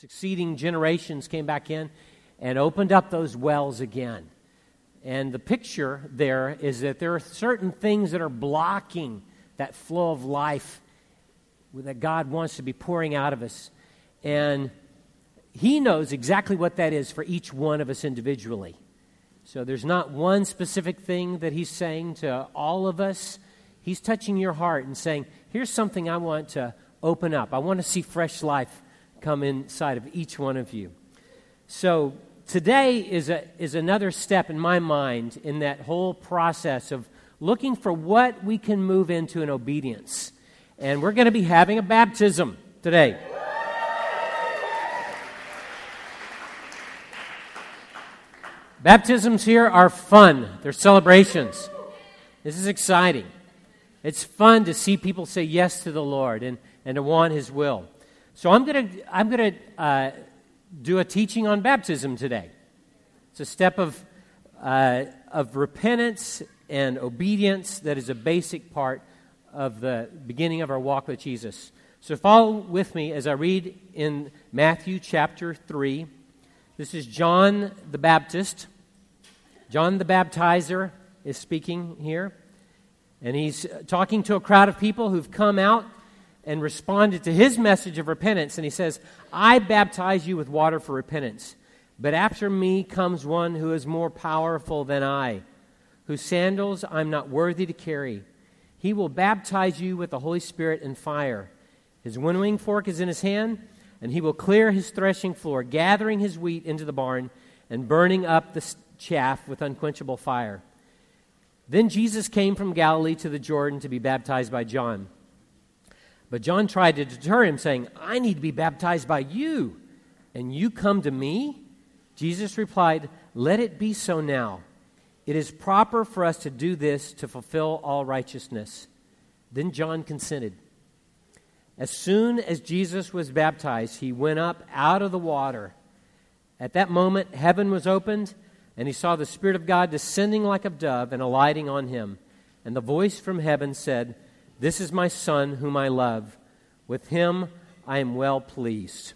succeeding generations came back in and opened up those wells again. And the picture there is that there are certain things that are blocking that flow of life that God wants to be pouring out of us. And He knows exactly what that is for each one of us individually. So there's not one specific thing that He's saying to all of us. He's touching your heart and saying, Here's something I want to open up. I want to see fresh life come inside of each one of you. So today is, a, is another step in my mind in that whole process of looking for what we can move into in obedience. And we're going to be having a baptism today. Baptisms here are fun, they're celebrations. This is exciting. It's fun to see people say yes to the Lord and, and to want His will. So I'm going to I'm going to uh, do a teaching on baptism today. It's a step of, uh, of repentance and obedience that is a basic part of the beginning of our walk with Jesus. So follow with me as I read in Matthew chapter 3. This is John the Baptist. John the Baptizer is speaking here. And he's talking to a crowd of people who've come out and responded to his message of repentance. And he says, I baptize you with water for repentance. But after me comes one who is more powerful than I, whose sandals I'm not worthy to carry. He will baptize you with the Holy Spirit and fire. His winnowing fork is in his hand, and he will clear his threshing floor, gathering his wheat into the barn and burning up the chaff with unquenchable fire. Then Jesus came from Galilee to the Jordan to be baptized by John. But John tried to deter him, saying, I need to be baptized by you, and you come to me? Jesus replied, Let it be so now. It is proper for us to do this to fulfill all righteousness. Then John consented. As soon as Jesus was baptized, he went up out of the water. At that moment, heaven was opened, and he saw the Spirit of God descending like a dove and alighting on him. And the voice from heaven said, this is my Son, whom I love. With him I am well pleased.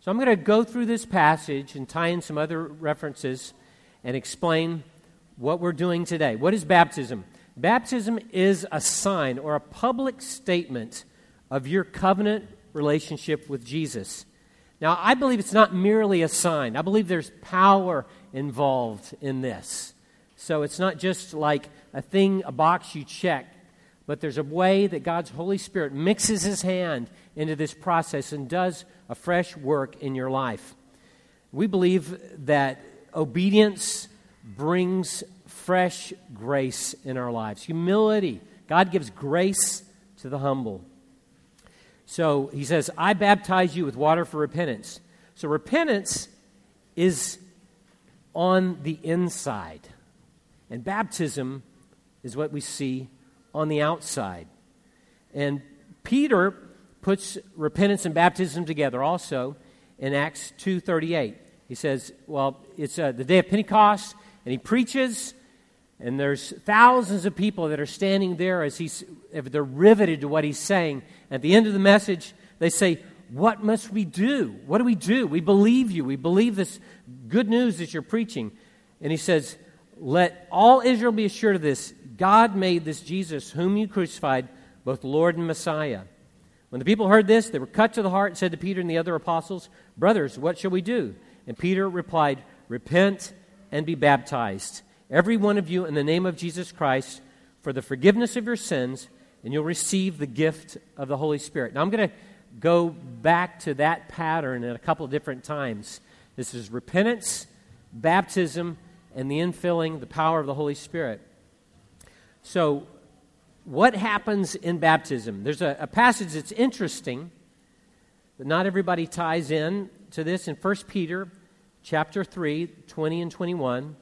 So I'm going to go through this passage and tie in some other references and explain what we're doing today. What is baptism? Baptism is a sign or a public statement of your covenant relationship with Jesus. Now, I believe it's not merely a sign, I believe there's power involved in this. So it's not just like a thing, a box you check but there's a way that God's Holy Spirit mixes his hand into this process and does a fresh work in your life. We believe that obedience brings fresh grace in our lives. Humility. God gives grace to the humble. So he says, I baptize you with water for repentance. So repentance is on the inside. And baptism is what we see on the outside. And Peter puts repentance and baptism together also in Acts 2:38. He says, well, it's uh, the day of Pentecost and he preaches and there's thousands of people that are standing there as he's they're riveted to what he's saying. At the end of the message, they say, "What must we do? What do we do? We believe you. We believe this good news that you're preaching." And he says, "Let all Israel be assured of this: God made this Jesus, whom you crucified, both Lord and Messiah. When the people heard this, they were cut to the heart and said to Peter and the other apostles, Brothers, what shall we do? And Peter replied, Repent and be baptized, every one of you, in the name of Jesus Christ, for the forgiveness of your sins, and you'll receive the gift of the Holy Spirit. Now, I'm going to go back to that pattern at a couple of different times. This is repentance, baptism, and the infilling, the power of the Holy Spirit. So, what happens in baptism? There's a, a passage that's interesting that not everybody ties in to this in 1 Peter chapter 3, 20 and 21.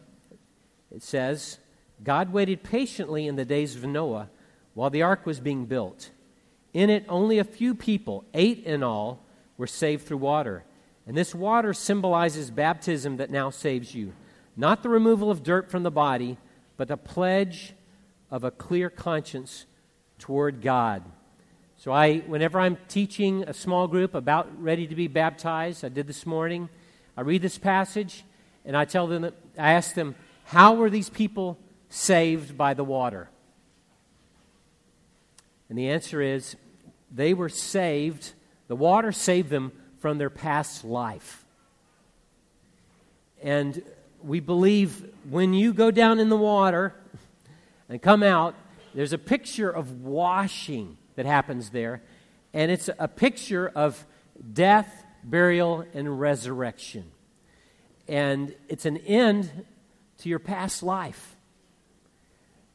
It says, God waited patiently in the days of Noah while the ark was being built. In it, only a few people, eight in all, were saved through water. And this water symbolizes baptism that now saves you. Not the removal of dirt from the body, but the pledge of a clear conscience toward God. So I, whenever I'm teaching a small group about ready to be baptized, I did this morning, I read this passage and I tell them, I ask them, how were these people saved by the water? And the answer is, they were saved, the water saved them from their past life. And we believe when you go down in the water and come out, there's a picture of washing that happens there. And it's a picture of death, burial, and resurrection. And it's an end to your past life.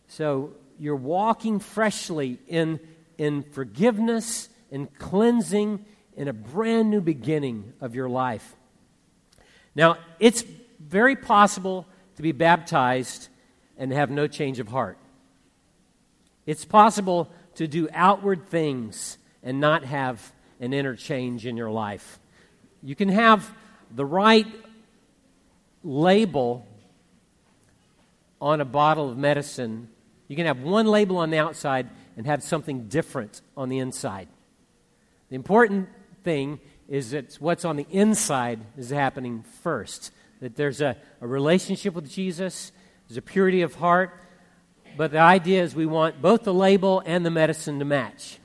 So you're walking freshly in, in forgiveness and cleansing in a brand new beginning of your life. Now, it's very possible to be baptized and have no change of heart. It's possible to do outward things and not have an inner change in your life. You can have the right label on a bottle of medicine. You can have one label on the outside and have something different on the inside. The important thing is that what's on the inside is happening first. That there's a, a relationship with Jesus, there's a purity of heart, but the idea is we want both the label and the medicine to match.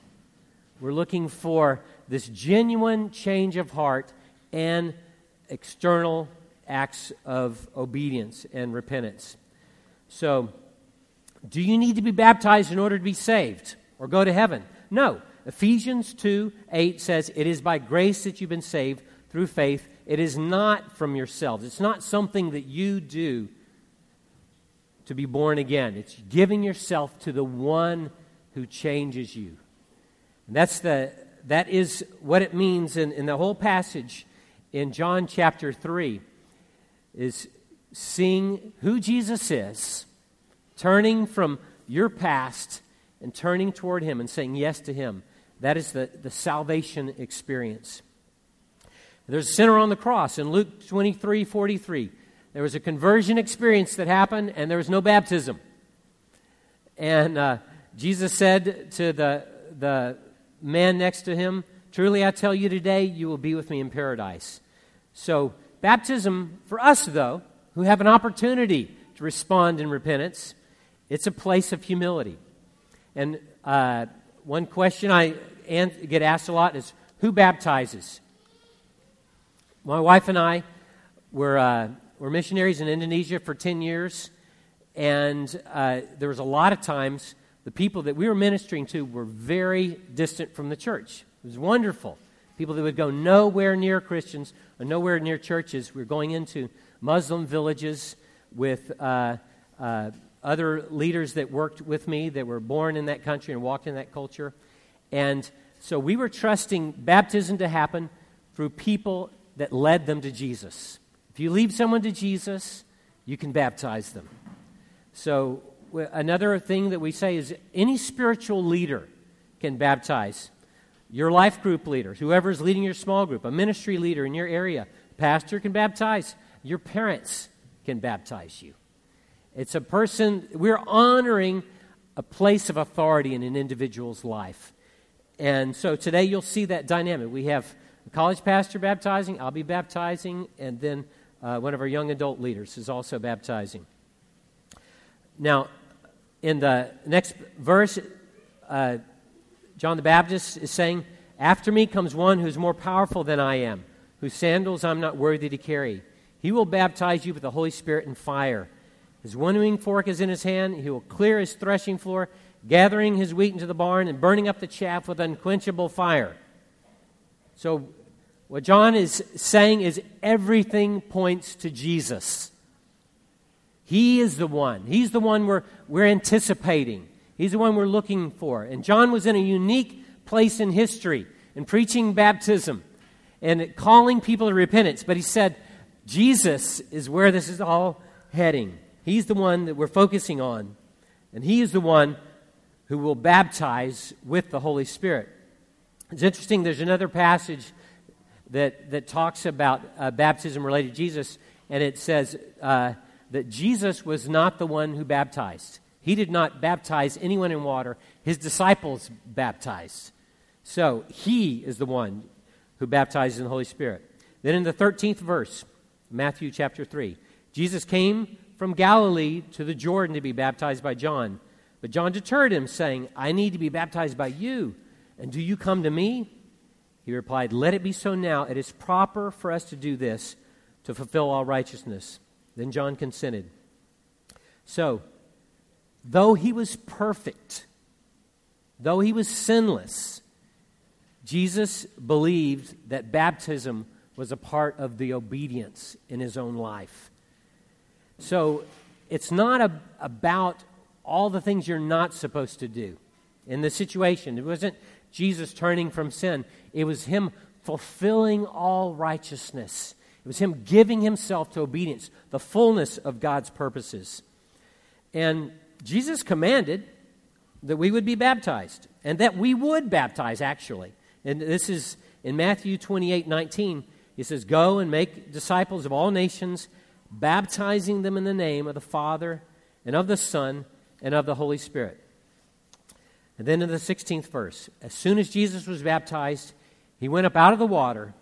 We're looking for this genuine change of heart and external acts of obedience and repentance. So, do you need to be baptized in order to be saved or go to heaven? No. Ephesians 2 8 says, It is by grace that you've been saved through faith. It is not from yourselves. It's not something that you do to be born again. It's giving yourself to the one who changes you. And that's the, that is what it means in, in the whole passage in John chapter 3 is seeing who Jesus is, turning from your past and turning toward him and saying yes to him. That is the, the salvation experience. There's a sinner on the cross in Luke 23 43. There was a conversion experience that happened, and there was no baptism. And uh, Jesus said to the, the man next to him, Truly I tell you today, you will be with me in paradise. So, baptism for us, though, who have an opportunity to respond in repentance, it's a place of humility. And uh, one question I get asked a lot is who baptizes? My wife and I were uh, were missionaries in Indonesia for 10 years, and uh, there was a lot of times the people that we were ministering to were very distant from the church. It was wonderful. People that would go nowhere near Christians or nowhere near churches. We were going into Muslim villages with uh, uh, other leaders that worked with me that were born in that country and walked in that culture. And so we were trusting baptism to happen through people that led them to Jesus. If you lead someone to Jesus, you can baptize them. So, another thing that we say is any spiritual leader can baptize. Your life group leader, whoever is leading your small group, a ministry leader in your area, pastor can baptize. Your parents can baptize you. It's a person, we're honoring a place of authority in an individual's life. And so today you'll see that dynamic. We have a college pastor baptizing, I'll be baptizing, and then uh, one of our young adult leaders, is also baptizing. Now, in the next verse, uh, John the Baptist is saying, After me comes one who's more powerful than I am, whose sandals I'm not worthy to carry. He will baptize you with the Holy Spirit and fire. His winnowing fork is in his hand. He will clear his threshing floor, gathering his wheat into the barn and burning up the chaff with unquenchable fire. So what John is saying is everything points to Jesus. He is the one. He's the one we're, we're anticipating. He's the one we're looking for. And John was in a unique place in history in preaching baptism and calling people to repentance. But he said, Jesus is where this is all heading. He's the one that we're focusing on. And he is the one who will baptize with the Holy Spirit. It's interesting, there's another passage that, that talks about uh, baptism related to Jesus, and it says uh, that Jesus was not the one who baptized. He did not baptize anyone in water, his disciples baptized. So he is the one who baptizes in the Holy Spirit. Then in the 13th verse, Matthew chapter 3, Jesus came from Galilee to the Jordan to be baptized by John. But John deterred him, saying, I need to be baptized by you, and do you come to me? He replied, Let it be so now. It is proper for us to do this to fulfill all righteousness. Then John consented. So, though he was perfect, though he was sinless, Jesus believed that baptism was a part of the obedience in his own life. So, it's not a, about all the things you're not supposed to do in the situation. It wasn't Jesus turning from sin, it was him fulfilling all righteousness. It was him giving himself to obedience, the fullness of God's purposes. And Jesus commanded that we would be baptized and that we would baptize, actually. And this is in Matthew 28 19. He says, Go and make disciples of all nations, baptizing them in the name of the Father and of the Son and of the Holy Spirit. And then in the 16th verse, as soon as Jesus was baptized, he went up out of the water.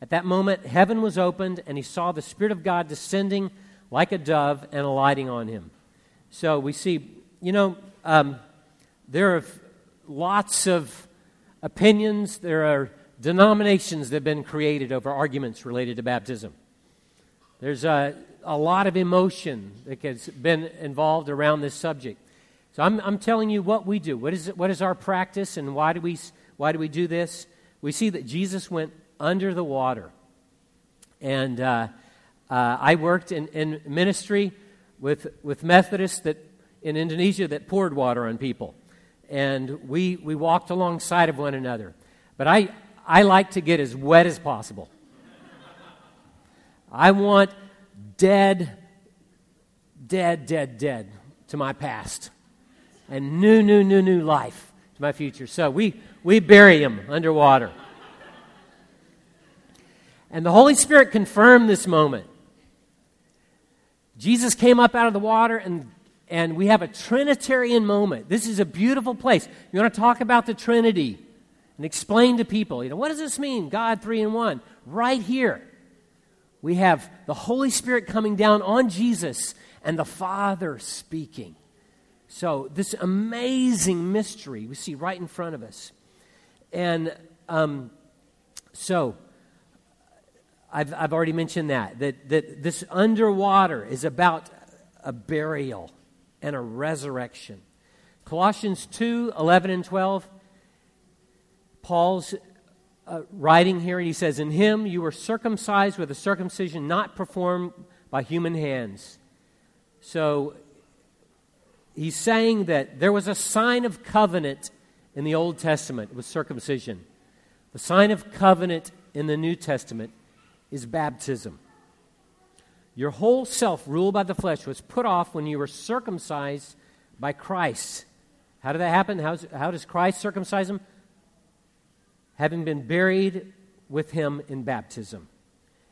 At that moment, heaven was opened, and he saw the Spirit of God descending like a dove and alighting on him. So we see, you know, um, there are lots of opinions, there are denominations that have been created over arguments related to baptism. There's a, a lot of emotion that has been involved around this subject. So I'm, I'm telling you what we do. What is, it, what is our practice and why do, we, why do we do this? We see that Jesus went under the water. And uh, uh, I worked in, in ministry with, with Methodists that, in Indonesia that poured water on people. And we, we walked alongside of one another. But I, I like to get as wet as possible. I want dead, dead, dead, dead to my past and new, new, new, new life to my future. So we, we bury him underwater. And the Holy Spirit confirmed this moment. Jesus came up out of the water, and, and we have a Trinitarian moment. This is a beautiful place. You want to talk about the Trinity and explain to people, you know, what does this mean? God three in one. Right here, we have the Holy Spirit coming down on Jesus and the Father speaking. So, this amazing mystery we see right in front of us. And um, so, I've, I've already mentioned that, that, that this underwater is about a burial and a resurrection. Colossians 2 11 and 12, Paul's uh, writing here, and he says, In him you were circumcised with a circumcision not performed by human hands. So he's saying that there was a sign of covenant in the Old Testament with circumcision. The sign of covenant in the New Testament is baptism. Your whole self, ruled by the flesh, was put off when you were circumcised by Christ. How did that happen? How's, how does Christ circumcise them? Having been buried with him in baptism,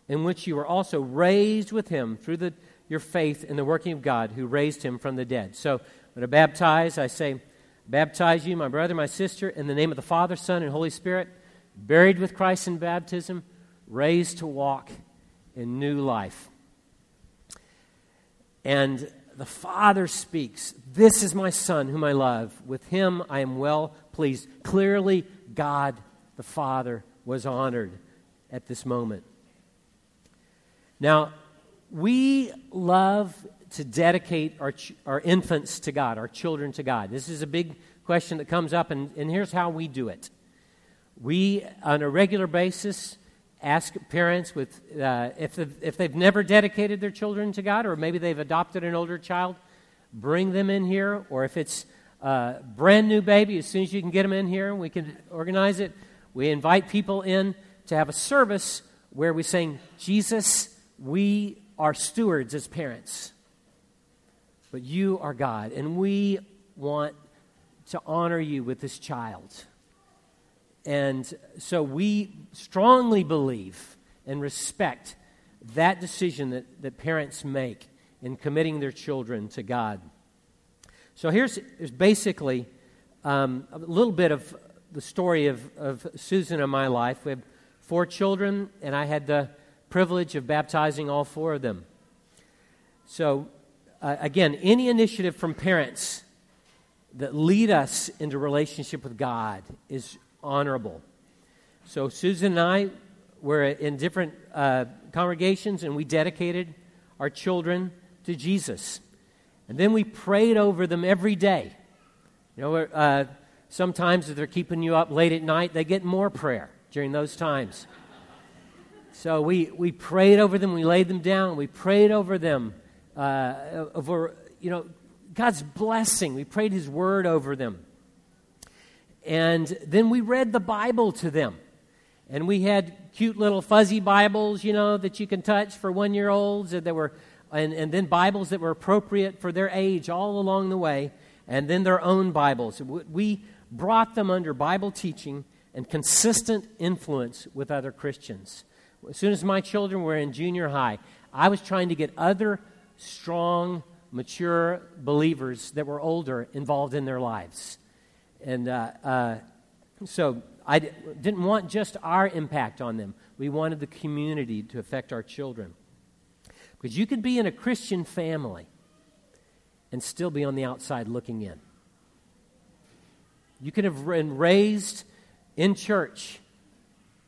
in which you were also raised with him through the your faith in the working of God who raised him from the dead. So, when I baptize, I say, Baptize you, my brother, my sister, in the name of the Father, Son, and Holy Spirit, buried with Christ in baptism, raised to walk in new life. And the Father speaks, This is my Son, whom I love. With him I am well pleased. Clearly, God the Father was honored at this moment. Now, we love to dedicate our, our infants to God, our children to God. This is a big question that comes up, and, and here's how we do it. We, on a regular basis, ask parents with, uh, if, they've, if they've never dedicated their children to God, or maybe they've adopted an older child, bring them in here, or if it's a brand new baby, as soon as you can get them in here, we can organize it. We invite people in to have a service where we sing, Jesus, we are stewards as parents, but you are God, and we want to honor you with this child. And so we strongly believe and respect that decision that, that parents make in committing their children to God. So here's, here's basically um, a little bit of the story of, of Susan in my life. We have four children, and I had the privilege of baptizing all four of them. So, uh, again, any initiative from parents that lead us into relationship with God is honorable. So, Susan and I were in different uh, congregations, and we dedicated our children to Jesus. And then we prayed over them every day. You know, uh, sometimes if they're keeping you up late at night, they get more prayer during those times. So we, we prayed over them, we laid them down, we prayed over them, uh, over, you know, God's blessing. We prayed His word over them. And then we read the Bible to them. And we had cute little fuzzy Bibles, you know, that you can touch for one year olds. And, were, and, and then Bibles that were appropriate for their age all along the way. And then their own Bibles. We brought them under Bible teaching and consistent influence with other Christians. As soon as my children were in junior high, I was trying to get other strong, mature believers that were older involved in their lives. And uh, uh, so I d- didn't want just our impact on them. We wanted the community to affect our children. Because you could be in a Christian family and still be on the outside looking in. You could have been raised in church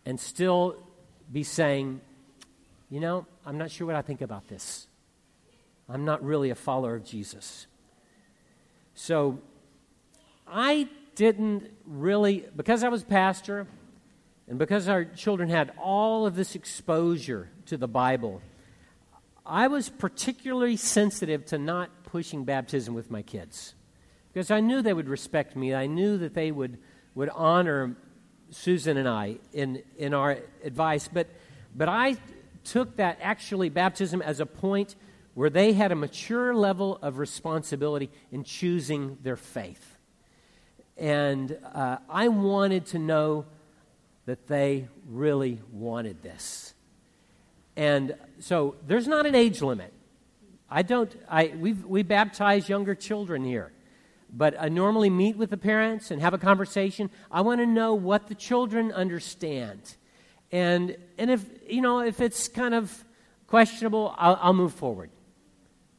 and still be saying, you know, I'm not sure what I think about this. I'm not really a follower of Jesus. So I didn't really, because I was pastor and because our children had all of this exposure to the Bible, I was particularly sensitive to not pushing baptism with my kids because I knew they would respect me. I knew that they would, would honor Susan and I in, in our advice. But, but I took that actually baptism as a point where they had a mature level of responsibility in choosing their faith. And uh, I wanted to know that they really wanted this. And so there's not an age limit. I don't, I, we we baptize younger children here but I normally meet with the parents and have a conversation. I want to know what the children understand. And, and if, you know, if it's kind of questionable, I'll, I'll move forward.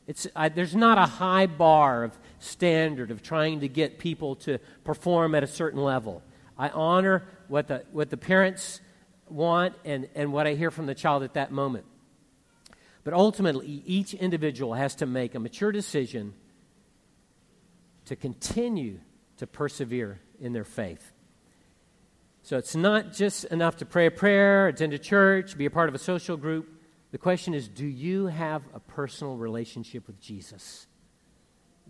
It's, I, there's not a high bar of standard of trying to get people to perform at a certain level. I honor what the, what the parents want and, and what I hear from the child at that moment. But ultimately, each individual has to make a mature decision to continue to persevere in their faith. So it's not just enough to pray a prayer, attend a church, be a part of a social group. The question is do you have a personal relationship with Jesus?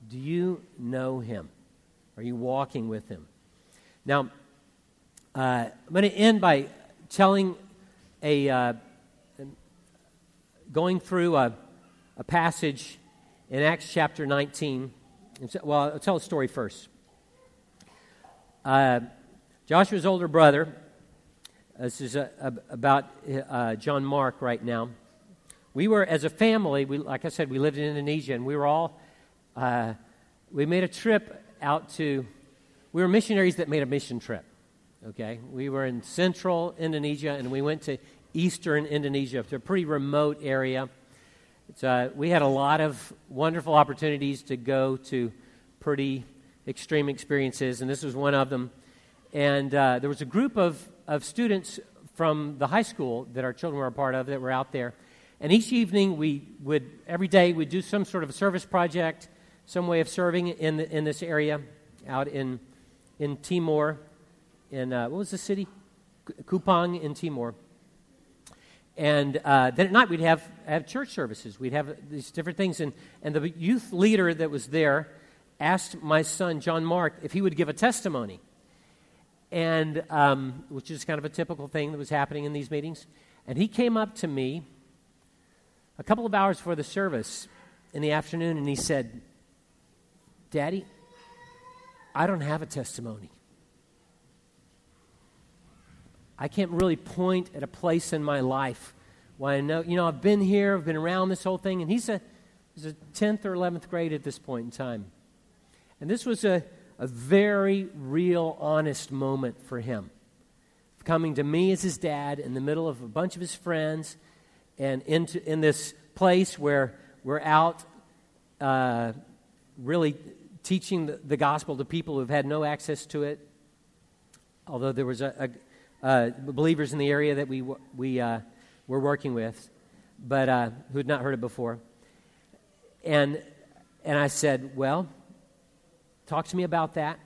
Do you know him? Are you walking with him? Now, uh, I'm going to end by telling a, uh, going through a, a passage in Acts chapter 19 well, I'll tell a story first. Uh, Joshua's older brother, this is a, a, about uh, John Mark right now. We were, as a family, we, like I said, we lived in Indonesia, and we were all, uh, we made a trip out to, we were missionaries that made a mission trip, okay? We were in central Indonesia, and we went to eastern Indonesia, to a pretty remote area. Uh, we had a lot of wonderful opportunities to go to pretty extreme experiences, and this was one of them. And uh, there was a group of, of students from the high school that our children were a part of that were out there. And each evening, we would, every day, we'd do some sort of a service project, some way of serving in, the, in this area out in, in Timor, in, uh, what was the city? Kupang in Timor. And uh, then at night we'd have, have church services. We'd have these different things. And, and the youth leader that was there asked my son, John Mark, if he would give a testimony. And, um, which is kind of a typical thing that was happening in these meetings. And he came up to me a couple of hours before the service in the afternoon and he said, Daddy, I don't have a testimony. I can't really point at a place in my life where I know, you know, I've been here, I've been around this whole thing, and he's a, he's a 10th or 11th grade at this point in time. And this was a, a very real, honest moment for him. Coming to me as his dad in the middle of a bunch of his friends and into, in this place where we're out uh, really teaching the, the, gospel to people who've had no access to it. Although there was a, a uh, believers in the area that we, we uh, were working with, but uh, who had not heard it before. And, and I said, Well, talk to me about that.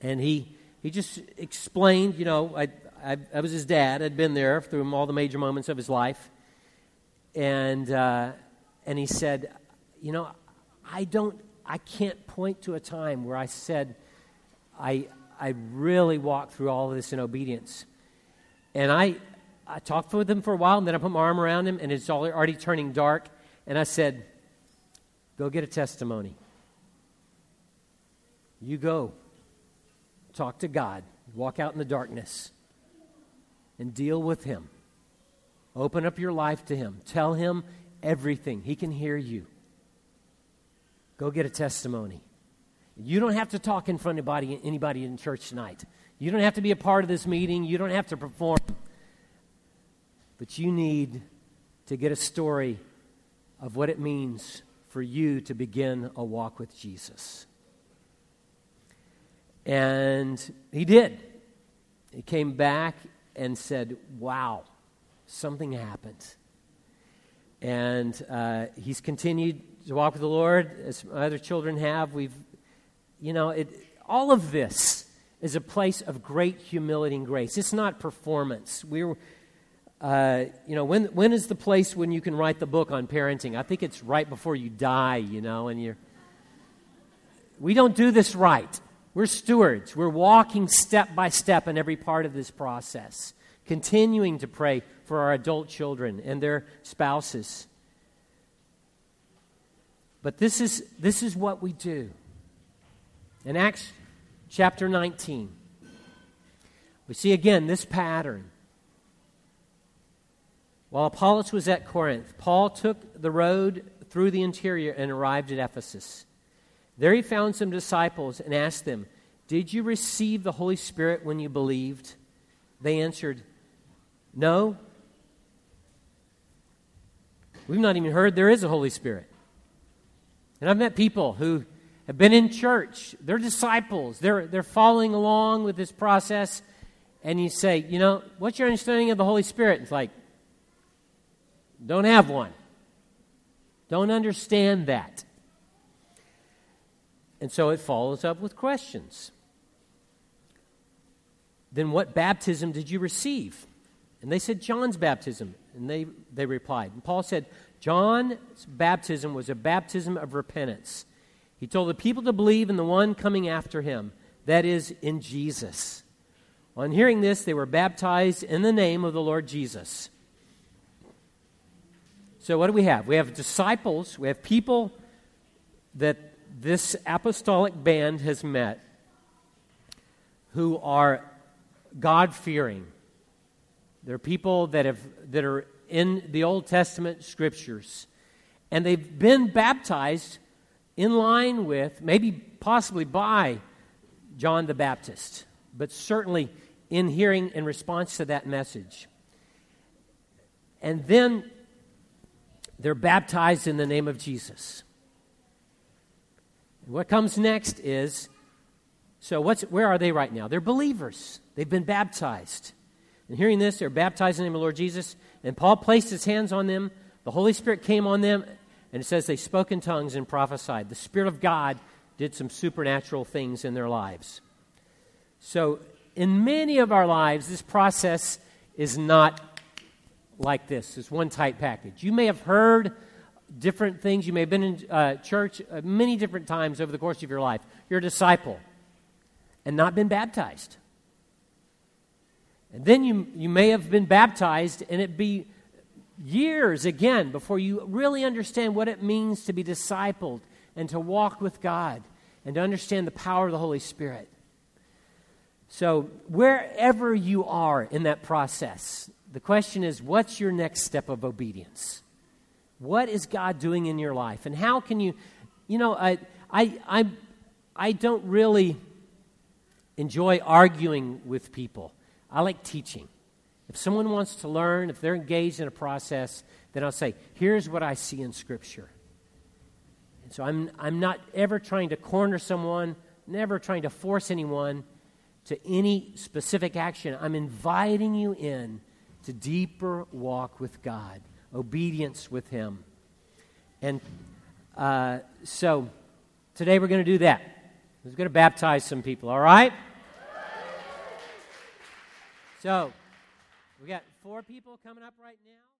And he, he just explained, you know, I, I, I was his dad. I'd been there through all the major moments of his life. And, uh, and he said, You know, I don't, I can't point to a time where I said, I, I really walked through all of this in obedience. And I, I talked with him for a while, and then I put my arm around him, and it's already turning dark. And I said, Go get a testimony. You go. Talk to God. Walk out in the darkness and deal with Him. Open up your life to Him. Tell Him everything. He can hear you. Go get a testimony. You don't have to talk in front of anybody, anybody in church tonight. You don't have to be a part of this meeting. You don't have to perform. But you need to get a story of what it means for you to begin a walk with Jesus. And he did. He came back and said, Wow, something happened. And uh, he's continued to walk with the Lord as other children have. We've, you know, it, all of this is a place of great humility and grace. It's not performance. We're uh, you know, when, when is the place when you can write the book on parenting? I think it's right before you die, you know, and you're. We don't do this right. We're stewards. We're walking step by step in every part of this process, continuing to pray for our adult children and their spouses. But this is, this is what we do. In Acts chapter 19, we see again this pattern. While Apollos was at Corinth, Paul took the road through the interior and arrived at Ephesus. There he found some disciples and asked them, Did you receive the Holy Spirit when you believed? They answered, No. We've not even heard there is a Holy Spirit. And I've met people who have been in church, they're disciples, they're, they're following along with this process, and you say, You know, what's your understanding of the Holy Spirit? It's like, don't have one. Don't understand that. And so it follows up with questions. Then what baptism did you receive? And they said, John's baptism. And they, they replied. And Paul said, John's baptism was a baptism of repentance. He told the people to believe in the one coming after him, that is, in Jesus. On hearing this, they were baptized in the name of the Lord Jesus. So, what do we have? We have disciples, we have people that this apostolic band has met who are God fearing. They're people that, have, that are in the Old Testament scriptures, and they've been baptized in line with, maybe possibly by John the Baptist, but certainly in hearing in response to that message. And then they're baptized in the name of Jesus. What comes next is so what's, where are they right now? They're believers. They've been baptized. And hearing this, they're baptized in the name of the Lord Jesus. And Paul placed his hands on them. The Holy Spirit came on them. And it says they spoke in tongues and prophesied. The Spirit of God did some supernatural things in their lives. So, in many of our lives, this process is not like this. It's one tight package. You may have heard different things. You may have been in uh, church uh, many different times over the course of your life. You're a disciple and not been baptized. And then you, you may have been baptized and it be years again before you really understand what it means to be discipled and to walk with God and to understand the power of the Holy Spirit. So, wherever you are in that process, the question is what's your next step of obedience? What is God doing in your life? And how can you, you know, I, I, I, I don't really enjoy arguing with people. I like teaching. If someone wants to learn, if they're engaged in a process, then I'll say, here's what I see in Scripture. And so I'm, I'm not ever trying to corner someone, never trying to force anyone to any specific action. I'm inviting you in to deeper walk with God, obedience with Him. And uh, so today we're going to do that. We're going to baptize some people, all right? So we got four people coming up right now.